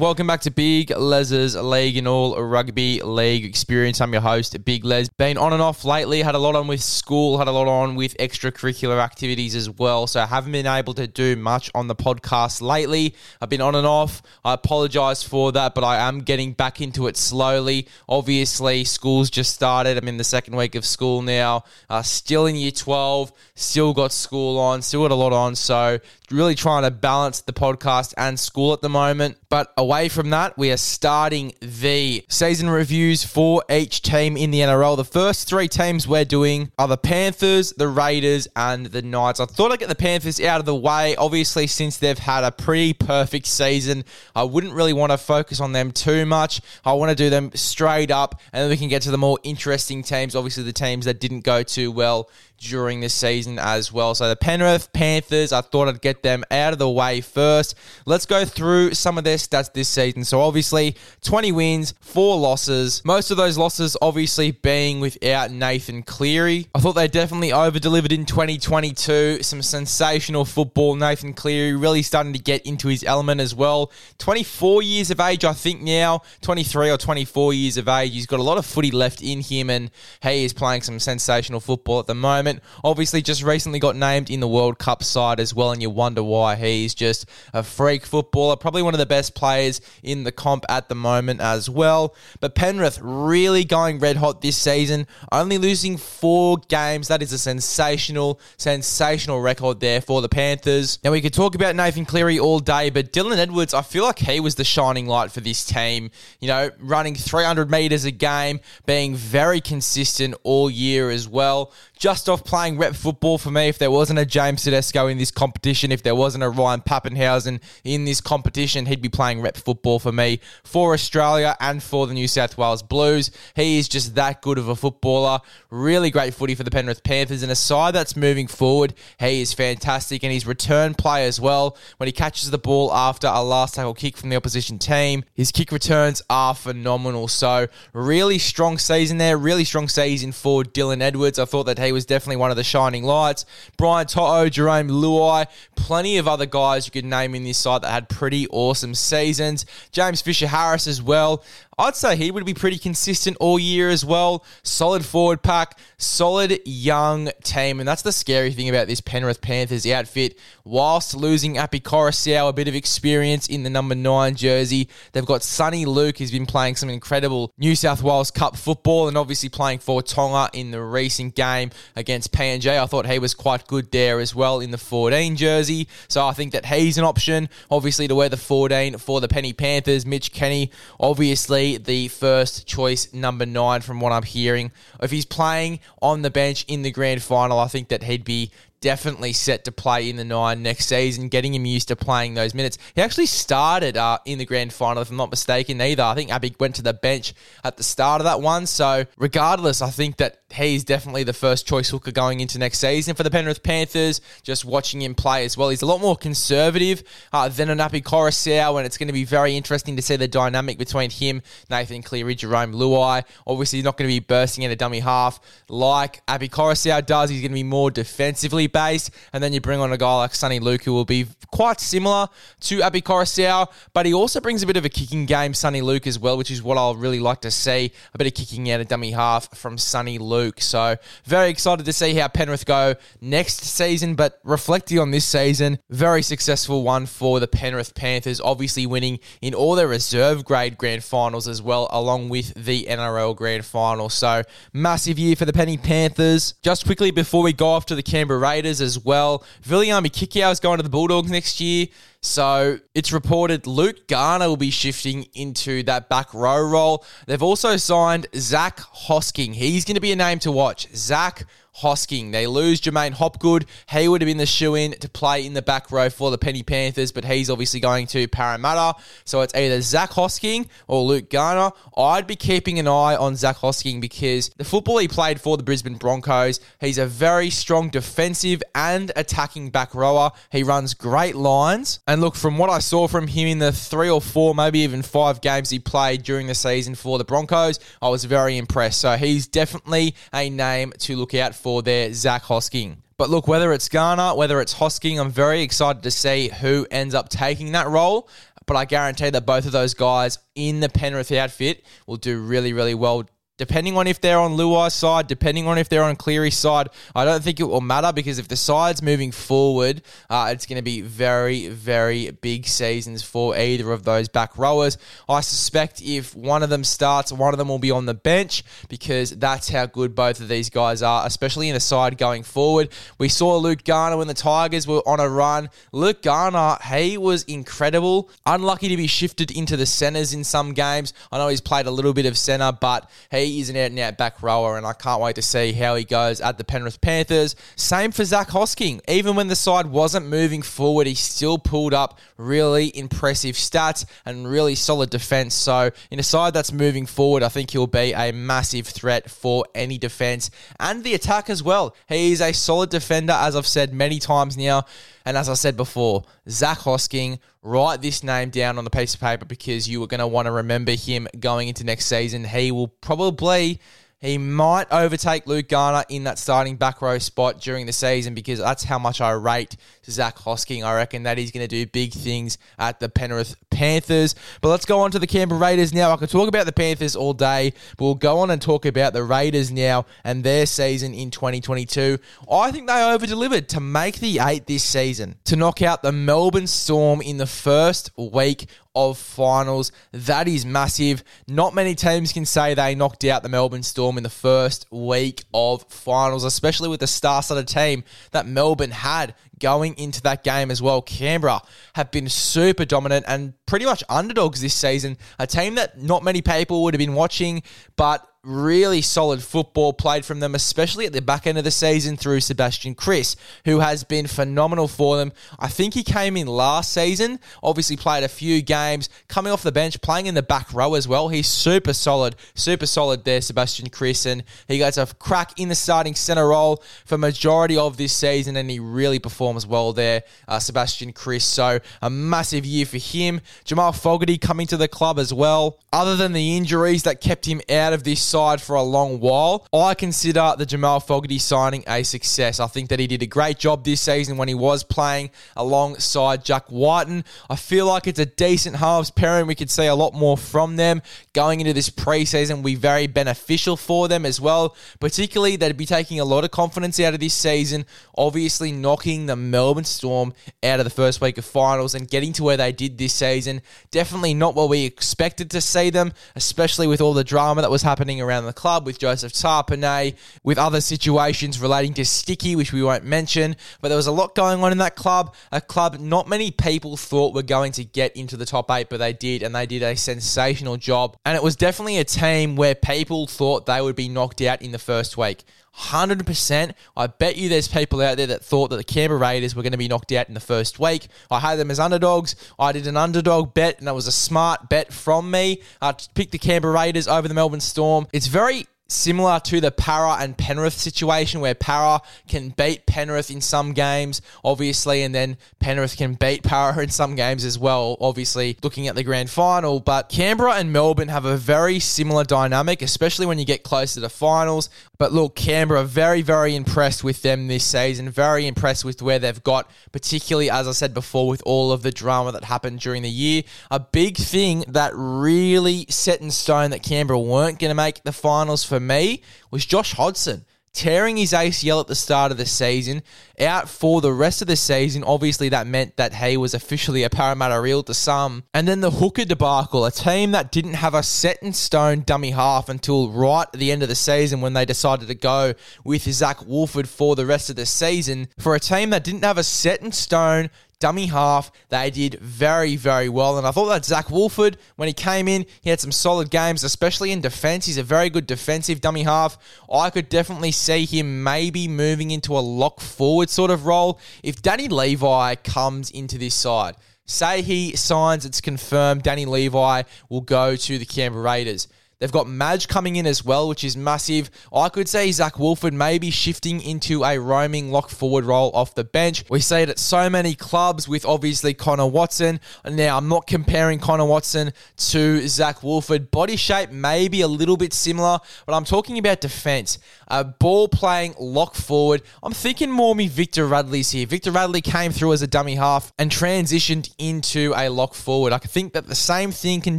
Welcome back to Big Les's League and All Rugby League Experience. I'm your host, Big Les. Been on and off lately, had a lot on with school, had a lot on with extracurricular activities as well. So I haven't been able to do much on the podcast lately. I've been on and off. I apologize for that, but I am getting back into it slowly. Obviously, school's just started. I'm in the second week of school now. Uh, still in year 12, still got school on, still got a lot on. So really trying to balance the podcast and school at the moment. But away from that, we are starting the season reviews for each team in the NRL. The first three teams we're doing are the Panthers, the Raiders, and the Knights. I thought I'd get the Panthers out of the way. Obviously, since they've had a pretty perfect season, I wouldn't really want to focus on them too much. I want to do them straight up, and then we can get to the more interesting teams. Obviously, the teams that didn't go too well during this season as well. So the Penrith Panthers, I thought I'd get them out of the way first. Let's go through some of their stats this season. So obviously 20 wins, 4 losses. Most of those losses obviously being without Nathan Cleary. I thought they definitely over-delivered in 2022. Some sensational football. Nathan Cleary really starting to get into his element as well. 24 years of age, I think now. 23 or 24 years of age. He's got a lot of footy left in him and he is playing some sensational football at the moment. Obviously, just recently got named in the World Cup side as well, and you wonder why. He's just a freak footballer, probably one of the best players in the comp at the moment as well. But Penrith really going red hot this season, only losing four games. That is a sensational, sensational record there for the Panthers. Now, we could talk about Nathan Cleary all day, but Dylan Edwards, I feel like he was the shining light for this team. You know, running 300 metres a game, being very consistent all year as well just off playing rep football for me. If there wasn't a James Tedesco in this competition, if there wasn't a Ryan Papenhuyzen in this competition, he'd be playing rep football for me for Australia and for the New South Wales Blues. He is just that good of a footballer. Really great footy for the Penrith Panthers and a side that's moving forward. He is fantastic and his return play as well. When he catches the ball after a last tackle kick from the opposition team, his kick returns are phenomenal. So really strong season there. Really strong season for Dylan Edwards. I thought that he was definitely one of the shining lights. Brian To'o, Jerome Luai, plenty of other guys you could name in this side that had pretty awesome seasons. James Fisher Harris as well. I'd say he would be pretty consistent all year as well. Solid forward pack, solid young team. And that's the scary thing about this Penrith Panthers outfit. Whilst losing Api Koroisau, a bit of experience in the number nine jersey, they've got Soni Luke, who's been playing some incredible New South Wales Cup football and obviously playing for Tonga in the recent game against PNG. I thought he was quite good there as well in the 14 jersey. So I think that he's an option, obviously, to wear the 14 for the Penny Panthers. Mitch Kenny, obviously the first choice number nine from what I'm hearing. If he's playing on the bench in the grand final, I think that he'd be definitely set to play in the nine next season, getting him used to playing those minutes. He actually started uh, in the grand final, if I'm not mistaken, either. I think Api went to the bench at the start of that one. So, regardless, I think that he's definitely the first choice hooker going into next season for the Penrith Panthers. Just watching him play as well, he's a lot more conservative uh, than an Api Koroisau, and it's going to be very interesting to see the dynamic between him, Nathan Cleary, Jerome Luai. Obviously, he's not going to be bursting in a dummy half like Api Koroisau does. He's going to be more defensively based, and then you bring on a guy like Soni Luke, who will be quite similar to Api Koroisau, but he also brings a bit of a kicking game, Soni Luke, as well, which is what I'll really like to see. A bit of kicking out of dummy half from Soni Luke. So, very excited to see how Penrith go next season, but reflecting on this season, very successful one for the Penrith Panthers, obviously winning in all their reserve grade grand finals as well, along with the NRL grand final. So, massive year for the Penny Panthers. Just quickly before we go off to the Canberra Raiders, Raiders as well. Viliami Kikau is going to the Bulldogs next year. So it's reported Luke Garner will be shifting into that back row role. They've also signed Zac Hosking. He's going to be a name to watch. Zac Hosking. They lose J'maine Hopgood. He would have been the shoe in to play in the back row for the Penny Panthers, but he's obviously going to Parramatta. So it's either Zac Hosking or Luke Garner. I'd be keeping an eye on Zac Hosking because the football he played for the Brisbane Broncos, he's a very strong defensive and attacking back rower. He runs great lines. And look, from what I saw from him in the three or four, maybe even five games he played during the season for the Broncos, I was very impressed. So he's definitely a name to look out for there, Zac Hosking. But look, whether it's Garner, whether it's Hosking, I'm very excited to see who ends up taking that role. But I guarantee that both of those guys in the Penrith outfit will do really, really well depending on if they're on Luai's side, depending on if they're on Cleary's side, I don't think it will matter because if the side's moving forward, uh, it's going to be very, very big seasons for either of those back rowers. I suspect if one of them starts, one of them will be on the bench because that's how good both of these guys are, especially in the side going forward. We saw Luke Garner when the Tigers were on a run. Luke Garner, he was incredible. Unlucky to be shifted into the centres in some games. I know he's played a little bit of centre, but he is an out and out back rower, and I can't wait to see how he goes at the Penrith Panthers. Same for Zac Hosking. Even when the side wasn't moving forward, he still pulled up really impressive stats and really solid defense. So, in a side that's moving forward, I think he'll be a massive threat for any defense and the attack as well. He is a solid defender, as I've said many times now. And as I said before, Zac Hosking, write this name down on the piece of paper because you are going to want to remember him going into next season. He will probably he might overtake Luke Garner in that starting back row spot during the season because that's how much I rate Zac Hosking. I reckon that he's going to do big things at the Penrith Panthers. But let's go on to the Canberra Raiders now. I could talk about the Panthers all day, but we'll go on and talk about the Raiders now and their season in 2022. I think they over delivered to make the eight this season, to knock out the Melbourne Storm in the first week of finals. That is massive. Not many teams can say they knocked out the Melbourne Storm in the first week of finals, especially with the star studded team that Melbourne had going into that game as well. Canberra have been super dominant and pretty much underdogs this season. A team that not many people would have been watching, but really solid football played from them, especially at the back end of the season through Sebastian Kris, who has been phenomenal for them. I think he came in last season, obviously played a few games, coming off the bench, playing in the back row as well. He's super solid, super solid there, Sebastian Kris, and he gets a crack in the starting centre role for majority of this season, and he really performs well there, uh, Sebastian Kris. So a massive year for him. Jamal Fogarty coming to the club as well. Other than the injuries that kept him out of this side for a long while. I consider the Jamal Fogarty signing a success. I think that he did a great job this season when he was playing alongside Jack Wighton. I feel like it's a decent halves pairing. We could see a lot more from them going into this preseason. Be very beneficial for them as well. Particularly, they'd be taking a lot of confidence out of this season. Obviously, knocking the Melbourne Storm out of the first week of finals and getting to where they did this season. Definitely not what we expected to see them, especially with all the drama that was happening around the club with Joseph Tapine, with other situations relating to Sticky, which we won't mention. But there was a lot going on in that club. A club not many people thought were going to get into the top eight, but they did, and they did a sensational job. And it was definitely a team where people thought they would be knocked out in the first week. 100%. I bet you there's people out there that thought that the Canberra Raiders were going to be knocked out in the first week. I had them as underdogs. I did an underdog bet, and that was a smart bet from me. I picked the Canberra Raiders over the Melbourne Storm. It's very similar to the Para and Penrith situation where Para can beat Penrith in some games, obviously, and then Penrith can beat Para in some games as well, obviously, looking at the grand final. But Canberra and Melbourne have a very similar dynamic, especially when you get closer to finals. But look, Canberra, very, very impressed with them this season, very impressed with where they've got, particularly, as I said before, with all of the drama that happened during the year. A big thing that really set in stone that Canberra weren't going to make the finals for me was Josh Hodgson tearing his ACL at the start of the season, out for the rest of the season. Obviously, that meant that he was officially a Parramatta Eel to some. And then the hooker debacle, a team that didn't have a set in stone dummy half until right at the end of the season when they decided to go with Zac Woolford for the rest of the season. For a team that didn't have a set in stone dummy half. They did very, very well. And I thought that Zac Woolford, when he came in, he had some solid games, especially in defense. He's a very good defensive dummy half. I could definitely see him maybe moving into a lock forward sort of role if Danny Levi comes into this side. Say he signs, it's confirmed, Danny Levi will go to the Canberra Raiders They've got Madge coming in as well, which is massive. I could say Zac Woolford may be shifting into a roaming lock forward role off the bench. We say it at so many clubs with obviously Connor Watson. Now, I'm not comparing Connor Watson to Zac Woolford. Body shape may be a little bit similar, but I'm talking about defense. A ball playing lock forward. I'm thinking more me Victor Radley's here. Victor Radley came through as a dummy half and transitioned into a lock forward. I think that the same thing can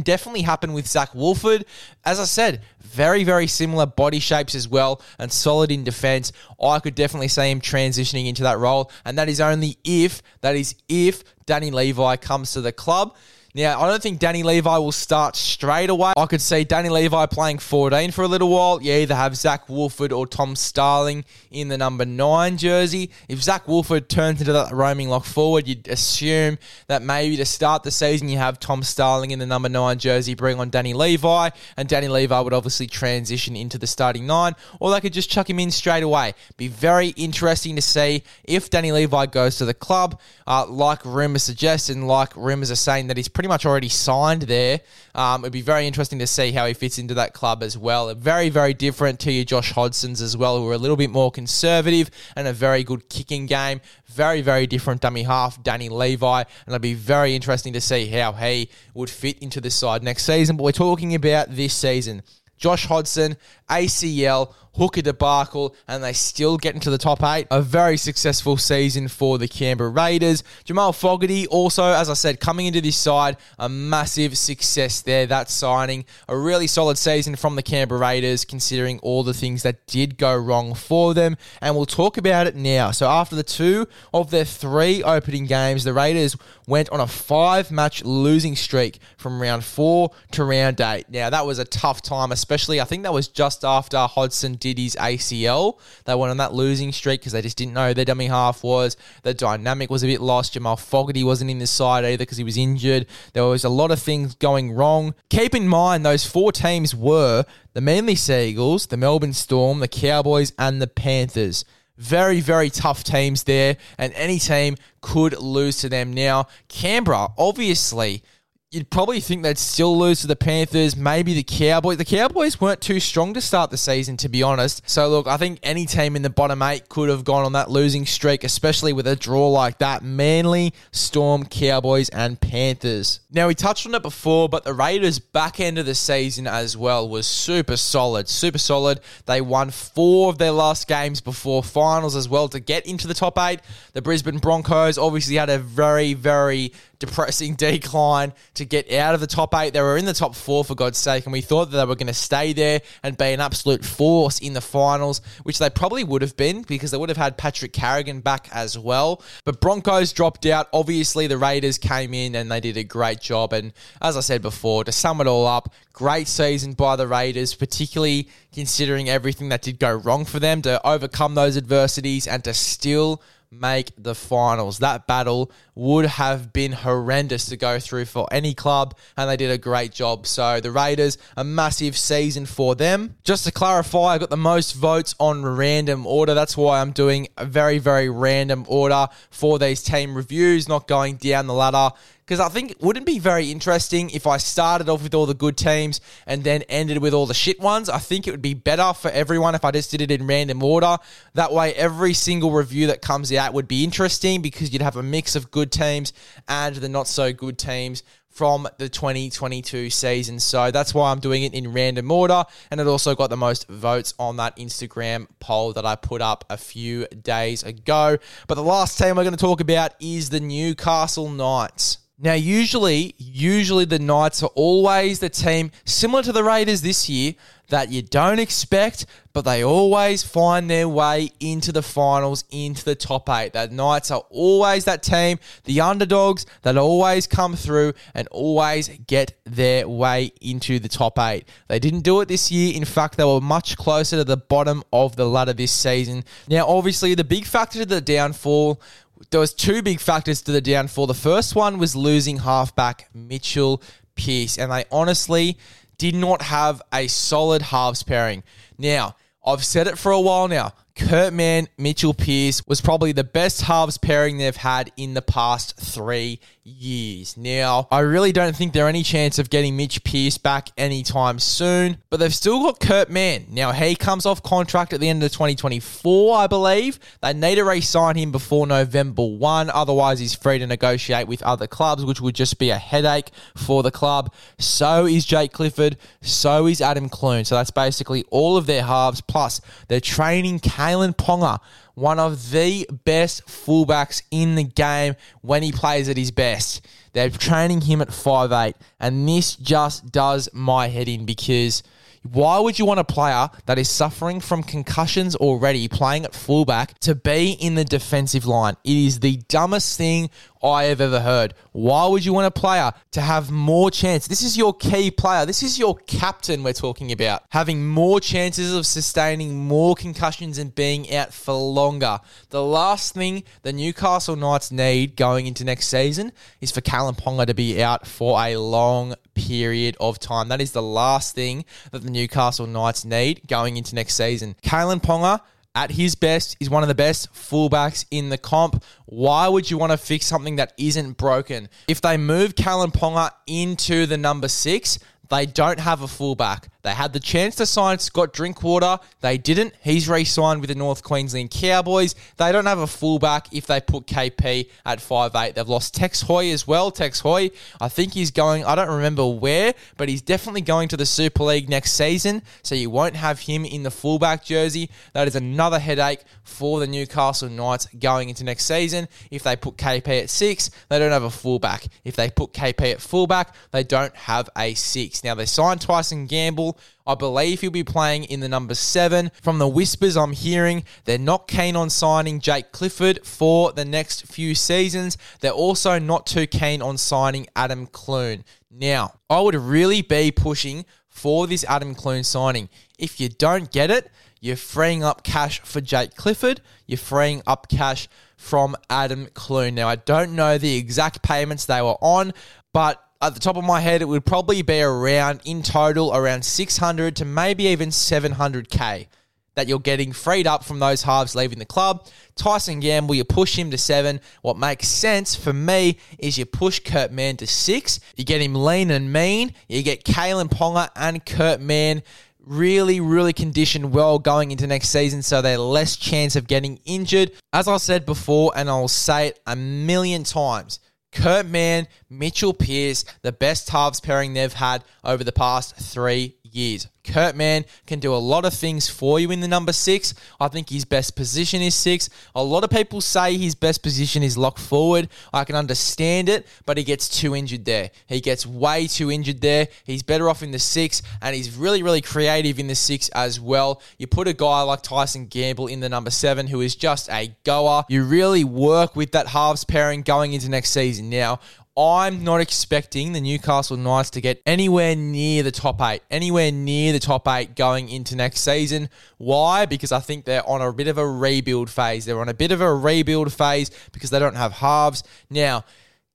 definitely happen with Zac Woolford. As I said, very, very similar body shapes as well and solid in defense. I could definitely see him transitioning into that role. And that is only if, that is if Danny Levi comes to the club. Now, I don't think Danny Levi will start straight away. I could see Danny Levi playing 14 for a little while. You either have Zac Woolford or Tom Starling in the number 9 jersey. If Zac Woolford turns into that roaming lock forward, you'd assume that maybe to start the season you have Tom Starling in the number 9 jersey, bring on Danny Levi, and Danny Levi would obviously transition into the starting 9, or they could just chuck him in straight away. Be very interesting to see if Danny Levi goes to the club, uh, like rumours suggest, and like rumours are saying that he's pretty pretty much already signed there. Um, it'd be very interesting to see how he fits into that club as well. Very, very different to your Josh Hodgsons as well, who are a little bit more conservative and a very good kicking game. Very, very different dummy half, Danny Levi. And it'd be very interesting to see how he would fit into the side next season. But we're talking about this season. Josh Hodgson, ACL, hooker debacle, and they still get into the top eight. A very successful season for the Canberra Raiders. Jamal Fogarty also, as I said, coming into this side, a massive success there. That signing, a really solid season from the Canberra Raiders, considering all the things that did go wrong for them. And we'll talk about it now. So after the two of their three opening games, the Raiders went on a five match losing streak from round four to round eight. Now, that was a tough time, especially I think that was just after Hodgson did his ACL. They went on that losing streak because they just didn't know their dummy half was. The dynamic was a bit lost. Jamal Fogarty wasn't in the side either because he was injured. There was a lot of things going wrong. Keep in mind, those four teams were the Manly Sea Eagles, the Melbourne Storm, the Cowboys, and the Panthers. Very, very tough teams there, and any team could lose to them. Now, Canberra, obviously, you'd probably think they'd still lose to the Panthers, maybe the Cowboys. The Cowboys weren't too strong to start the season, to be honest. So, look, I think any team in the bottom eight could have gone on that losing streak, especially with a draw like that. Manly, Storm, Cowboys, and Panthers. Now, we touched on it before, but the Raiders' back end of the season as well was super solid. Super solid. They won four of their last games before finals as well to get into the top eight. The Brisbane Broncos obviously had a very, very depressing decline to get out of the top eight. They were in the top four, for God's sake, and we thought that they were going to stay there and be an absolute force in the finals, which they probably would have been because they would have had Patrick Carrigan back as well. But Broncos dropped out. Obviously, the Raiders came in and they did a great job. And as I said before, to sum it all up, great season by the Raiders, particularly considering everything that did go wrong for them to overcome those adversities and to still make the finals. That battle would have been horrendous to go through for any club, and they did a great job. So the Raiders, a massive season for them. Just to clarify, I got the most votes on random order. That's why I'm doing a very, very random order for these team reviews, not going down the ladder because I think it wouldn't be very interesting if I started off with all the good teams and then ended with all the shit ones. I think it would be better for everyone if I just did it in random order. That way, every single review that comes out would be interesting because you'd have a mix of good teams and the not so good teams from the 2022 season. So that's why I'm doing it in random order. And it also got the most votes on that Instagram poll that I put up a few days ago. But the last team we're going to talk about is the Newcastle Knights. Now, usually, usually the Knights are always the team similar to the Raiders this year that you don't expect, but they always find their way into the finals, into the top eight. The Knights are always that team, the underdogs that always come through and always get their way into the top eight. They didn't do it this year. In fact, they were much closer to the bottom of the ladder this season. Now, obviously, the big factor to the downfall there was two big factors to the downfall. The first one was losing halfback Mitchell Pearce, and they honestly did not have a solid halves pairing. Now, I've said it for a while now. Kurt Mann, Mitchell Pearce was probably the best halves pairing they've had in the past three years. Now, I really don't think there's any chance of getting Mitch Pearce back anytime soon, but they've still got Kurt Mann. Now, he comes off contract at the end of 2024, I believe. They need to re sign him before November 1, otherwise, he's free to negotiate with other clubs, which would just be a headache for the club. So is Jake Clifford, so is Adam Clune. So that's basically all of their halves, plus they're training Kalyn Ponga one of the best fullbacks in the game when he plays at his best. They're training him at five eight, and this just does my head in because why would you want a player that is suffering from concussions already playing at fullback to be in the defensive line? It is the dumbest thing I have ever heard. Why would you want a player to have more chance? This is your key player. This is your captain we're talking about. Having more chances of sustaining more concussions and being out for longer. The last thing the Newcastle Knights need going into next season is for Kalyn Ponga to be out for a long period of time. That is the last thing that the Newcastle Knights need going into next season. Kalyn Ponga at his best, is one of the best fullbacks in the comp. Why would you want to fix something that isn't broken? If they move Kalyn Ponga into the number six, they don't have a fullback. They had the chance to sign Scott Drinkwater. They didn't. He's re signed with the North Queensland Cowboys. They don't have a fullback if they put KP at five eight. They've lost Tex Hoy as well. Tex Hoy, I think he's going, I don't remember where, but he's definitely going to the Super League next season. So you won't have him in the fullback jersey. That is another headache for the Newcastle Knights going into next season. If they put KP at six, they don't have a fullback. If they put KP at fullback, they don't have a six. Now they signed Tyson Gamble. I believe he'll be playing in the number seven. From the whispers I'm hearing, they're not keen on signing Jake Clifford for the next few seasons. They're also not too keen on signing Adam Clune. Now, I would really be pushing for this Adam Clune signing. If you don't get it, you're freeing up cash for Jake Clifford. You're freeing up cash from Adam Clune. Now, I don't know the exact payments they were on, but at the top of my head, it would probably be around, in total, around 600 to maybe even 700k that you're getting freed up from those halves leaving the club. Tyson Gamble, you push him to seven. What makes sense for me is you push Kurt Mann to six. You get him lean and mean. You get Kalyn Ponga and Kurt Mann really, really conditioned well going into next season, so they're less chance of getting injured. As I said before, and I'll say it a million times, Kurt Mann, Mitchell Pearce, the best halves pairing they've had over the past three years. Kurt Mann can do a lot of things for you in the number six. I think his best position is six. A lot of people say his best position is lock forward. I can understand it, but he gets too injured there. He gets way too injured there. He's better off in the six, and he's really, really creative in the six as well. You put a guy like Tyson Gamble in the number seven, who is just a goer. You really work with that halves pairing going into next season. Now, I'm not expecting the Newcastle Knights to get anywhere near the top eight, anywhere near the top eight going into next season. Why? Because I think they're on a bit of a rebuild phase. They're on a bit of a rebuild phase because they don't have halves. Now,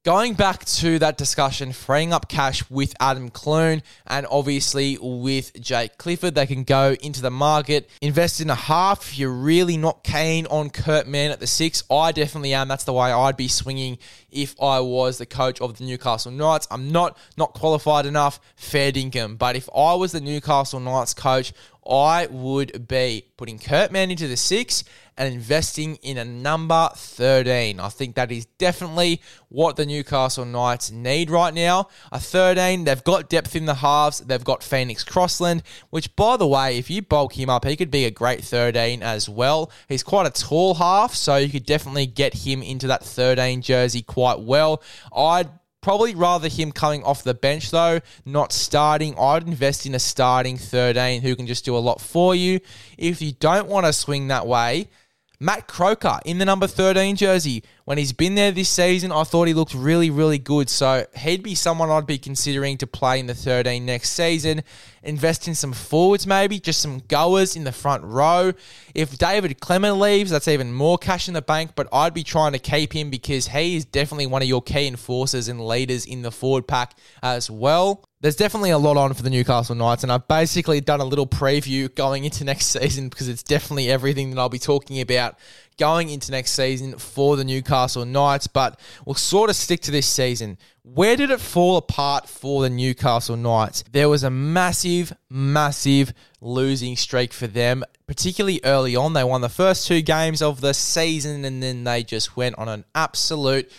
Going back to that discussion, freeing up cash with Adam Clune and obviously with Jake Clifford, they can go into the market, invest in a half. If you're really not keen on Kurt Mann at the six, I definitely am. That's the way I'd be swinging if I was the coach of the Newcastle Knights. I'm not not qualified enough, fair dinkum. But if I was the Newcastle Knights coach, I would be putting Kurt Mann into the six and investing in a number 13. I think that is definitely what the Newcastle Knights need right now. A 13, they've got depth in the halves, they've got Phoenix Crossland, which, by the way, if you bulk him up, he could be a great 13 as well. He's quite a tall half, so you could definitely get him into that 13 jersey quite well. I'd Probably rather him coming off the bench though, not starting. I'd invest in a starting 13 who can just do a lot for you. If you don't want to swing that way, Matt Croker in the number 13 jersey. When he's been there this season, I thought he looked really, really good. So he'd be someone I'd be considering to play in the 13 next season. Invest in some forwards, maybe, just some goers in the front row. If David Klemmer leaves, that's even more cash in the bank, but I'd be trying to keep him because he is definitely one of your key enforcers and leaders in the forward pack as well. There's definitely a lot on for the Newcastle Knights, and I've basically done a little preview going into next season because it's definitely everything that I'll be talking about going into next season for the Newcastle Knights. But we'll sort of stick to this season. Where did it fall apart for the Newcastle Knights? There was a massive, massive losing streak for them, particularly early on. They won the first two games of the season, and then they just went on an absolute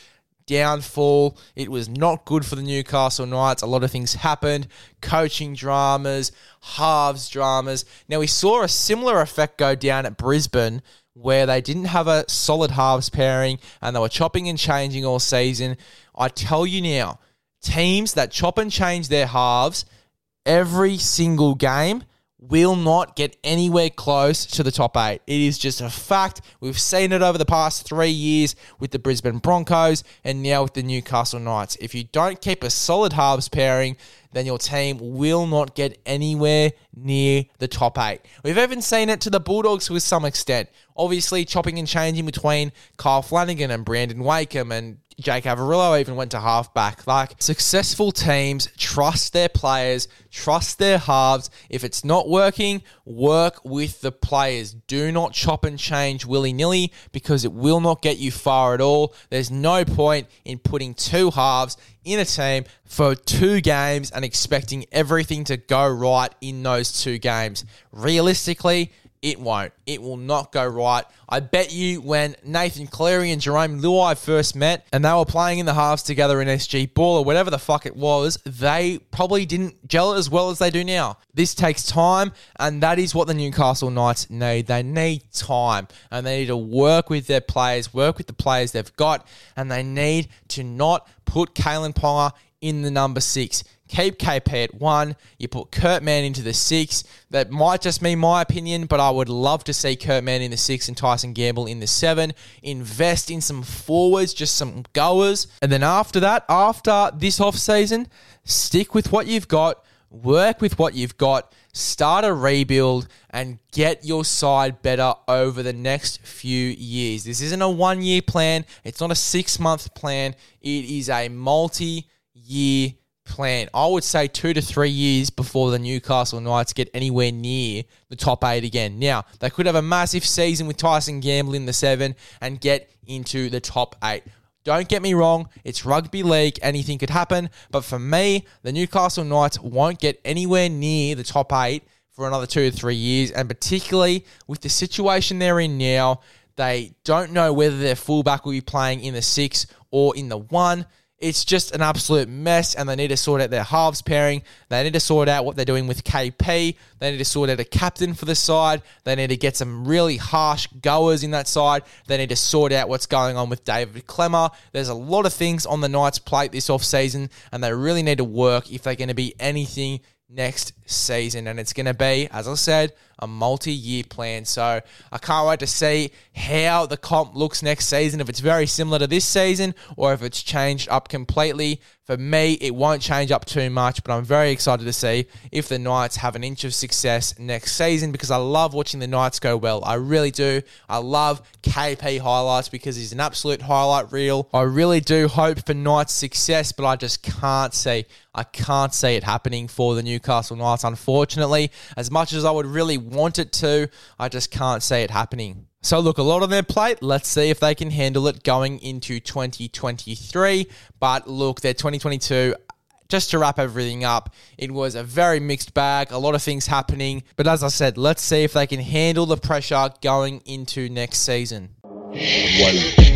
downfall. It was not good for the Newcastle Knights. A lot of things happened coaching dramas, halves dramas. Now, we saw a similar effect go down at Brisbane where they didn't have a solid halves pairing and they were chopping and changing all season. I tell you now, teams that chop and change their halves every single game will not get anywhere close to the top eight. It is just a fact. We've seen it over the past three years with the Brisbane Broncos and now with the Newcastle Knights. If you don't keep a solid halves pairing, then your team will not get anywhere near the top eight. We've even seen it to the Bulldogs with some extent. Obviously, chopping and changing between Kyle Flanagan and Brandon Wakeham and Jake Averillo even went to halfback. Like successful teams trust their players, trust their halves. If it's not working, work with the players. Do not chop and change willy nilly because it will not get you far at all. There's no point in putting two halves in a team for two games and expecting everything to go right in those two games. Realistically, it won't. It will not go right. I bet you when Nathan Cleary and Jerome Luai first met and they were playing in the halves together in SG Ball or whatever the fuck it was, they probably didn't gel as well as they do now. This takes time, and that is what the Newcastle Knights need. They need time, and they need to work with their players, work with the players they've got, and they need to not put Kalyn Ponga in the number six. Keep KP at one. You put Kurt Mann into the six. That might just be my opinion, but I would love to see Kurt Mann in the six and Tyson Gamble in the seven. Invest in some forwards, just some goers. And then after that, after this off season, stick with what you've got, work with what you've got, start a rebuild, and get your side better over the next few years. This isn't a one year plan, it's not a six month plan, it is a multi year plan. I would say two to three years before the Newcastle Knights get anywhere near the top eight again. Now, they could have a massive season with Tyson Gamble in the seven and get into the top eight. Don't get me wrong, it's rugby league, anything could happen. But for me, the Newcastle Knights won't get anywhere near the top eight for another two to three years. And particularly with the situation they're in now, they don't know whether their fullback will be playing in the six or in the one. It's just an absolute mess, and they need to sort out their halves pairing. They need to sort out what they're doing with KP. They need to sort out a captain for the side. They need to get some really harsh goers in that side. They need to sort out what's going on with David Klemmer. There's a lot of things on the Knights' plate this off season, and they really need to work if they're going to be anything next season. And it's going to be, as I said, a multi year plan. So I can't wait to see how the comp looks next season, if it's very similar to this season or if it's changed up completely. For me, it won't change up too much, but I'm very excited to see if the Knights have an inch of success next season because I love watching the Knights go well. I really do. I love KP highlights because he's an absolute highlight reel. I really do hope for Knights success, but I just can't see. I can't see it happening for the Newcastle Knights, unfortunately. As much as I would really want it to, I just can't see it happening. So, look, a lot on their plate. Let's see if they can handle it going into 2023. But look, their 2022 just to wrap everything up, it was a very mixed bag, a lot of things happening. But as I said, let's see if they can handle the pressure going into next season. See